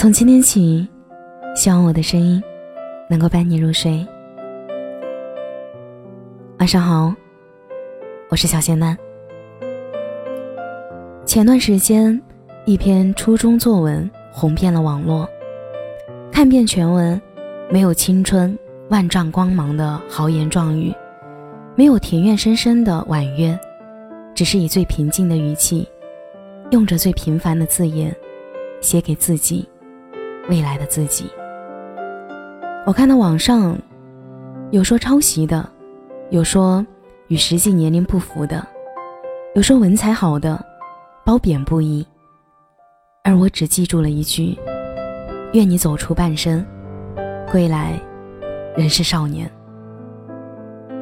从今天起，希望我的声音能够伴你入睡。晚上好，我是小仙丹。前段时间，一篇初中作文红遍了网络。看遍全文，没有青春万丈光芒的豪言壮语，没有庭院深深的婉约，只是以最平静的语气，用着最平凡的字眼，写给自己，未来的自己。我看到网上有说抄袭的。有说与实际年龄不符的，有说文采好的，褒贬不一。而我只记住了一句：愿你走出半生，归来仍是少年。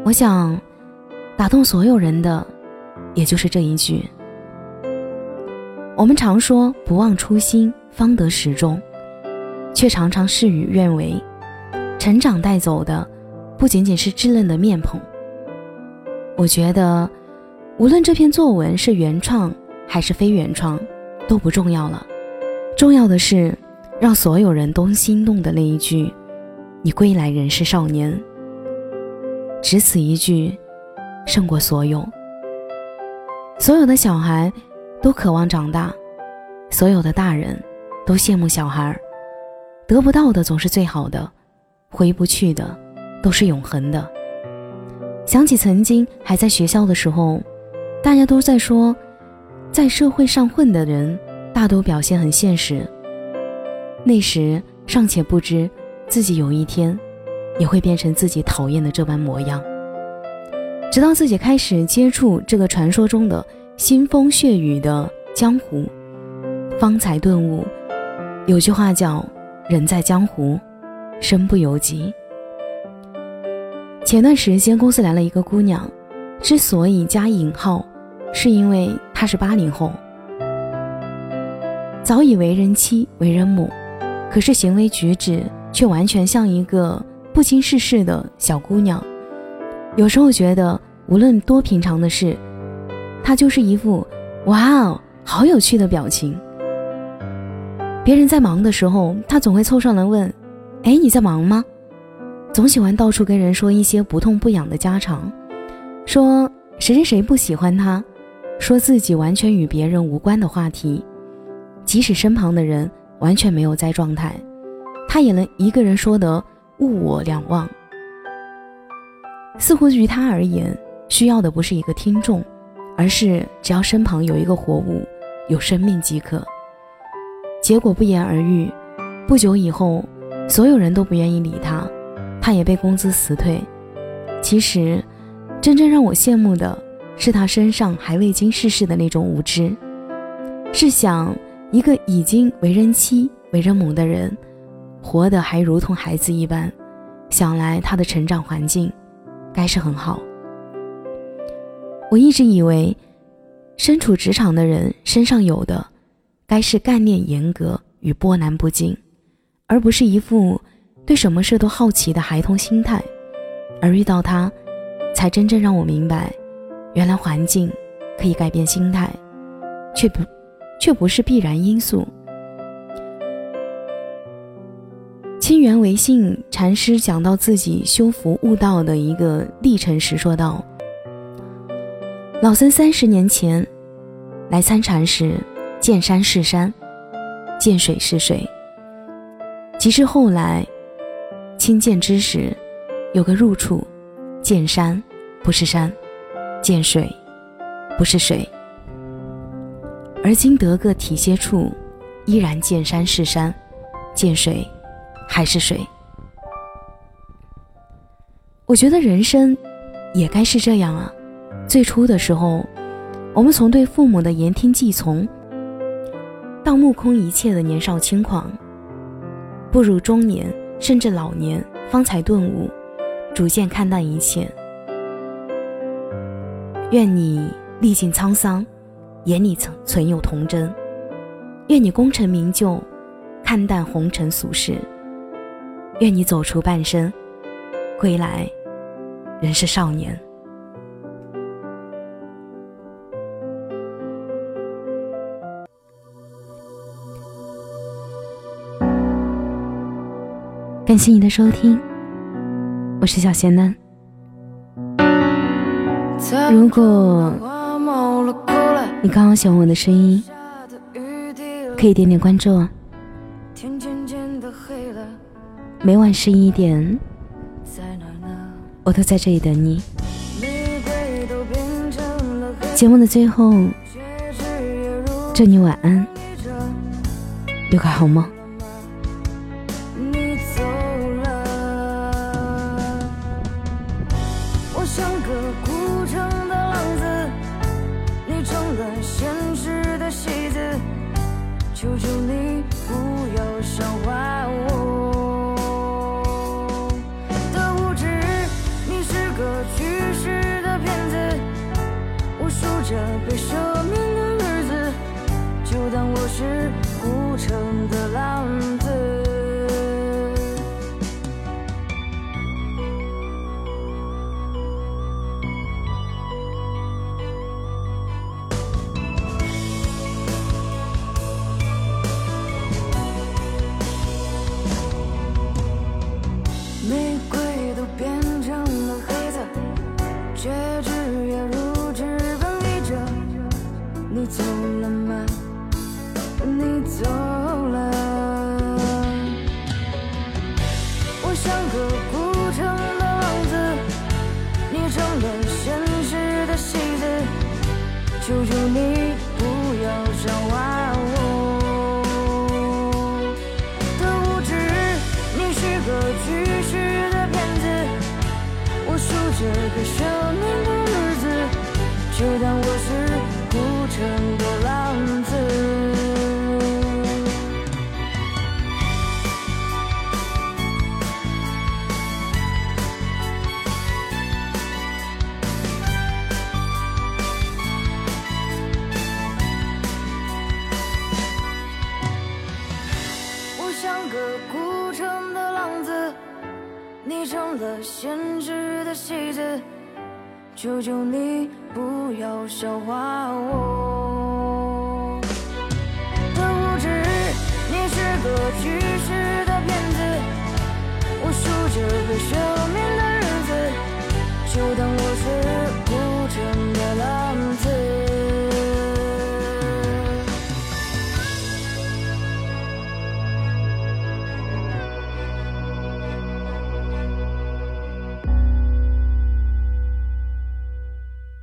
我想，打动所有人的，也就是这一句。我们常说不忘初心，方得始终，却常常事与愿违。成长带走的，不仅仅是稚嫩的面孔。我觉得，无论这篇作文是原创还是非原创，都不重要了。重要的是，让所有人都心动的那一句：“你归来仍是少年。”只此一句，胜过所有。所有的小孩都渴望长大，所有的大人都羡慕小孩儿。得不到的总是最好的，回不去的都是永恒的。想起曾经还在学校的时候，大家都在说，在社会上混的人大多表现很现实。那时尚且不知自己有一天也会变成自己讨厌的这般模样。直到自己开始接触这个传说中的腥风血雨的江湖，方才顿悟，有句话叫“人在江湖，身不由己”。前段时间公司来了一个姑娘，之所以加引号，是因为她是八零后，早已为人妻、为人母，可是行为举止却完全像一个不经世事的小姑娘。有时候觉得，无论多平常的事，她就是一副“哇哦，好有趣”的表情。别人在忙的时候，他总会凑上来问：“哎，你在忙吗？”总喜欢到处跟人说一些不痛不痒的家常，说谁谁谁不喜欢他，说自己完全与别人无关的话题，即使身旁的人完全没有在状态，他也能一个人说得物我两忘。似乎于他而言，需要的不是一个听众，而是只要身旁有一个活物，有生命即可。结果不言而喻，不久以后，所有人都不愿意理他。他也被工资辞退。其实，真正让我羡慕的是他身上还未经世事的那种无知。试想，一个已经为人妻、为人母的人，活得还如同孩子一般，想来他的成长环境该是很好。我一直以为，身处职场的人身上有的，该是干练严格与波澜不惊，而不是一副。对什么事都好奇的孩童心态，而遇到他，才真正让我明白，原来环境可以改变心态，却不，却不是必然因素。清源维信禅师讲到自己修福悟道的一个历程时，说道：“老僧三十年前来参禅时，见山是山，见水是水，即至后来。”亲见之时，有个入处，见山不是山，见水不是水。而今得个体歇处，依然见山是山，见水还是水。我觉得人生也该是这样啊。最初的时候，我们从对父母的言听计从，到目空一切的年少轻狂，步入中年。甚至老年方才顿悟，逐渐看淡一切。愿你历尽沧桑，眼里存存有童真；愿你功成名就，看淡红尘俗世；愿你走出半生，归来仍是少年。感谢你的收听，我是小贤男。如果你刚好喜欢我的声音，可以点点关注。每晚十一点，我都在这里等你。节目的最后，祝你晚安，有个好梦。这悲伤。求求你不要笑话我，的无知，你是个虚伪的骗子，我数着个生命的日子，就当。了现实的戏子，求求你不要笑话我。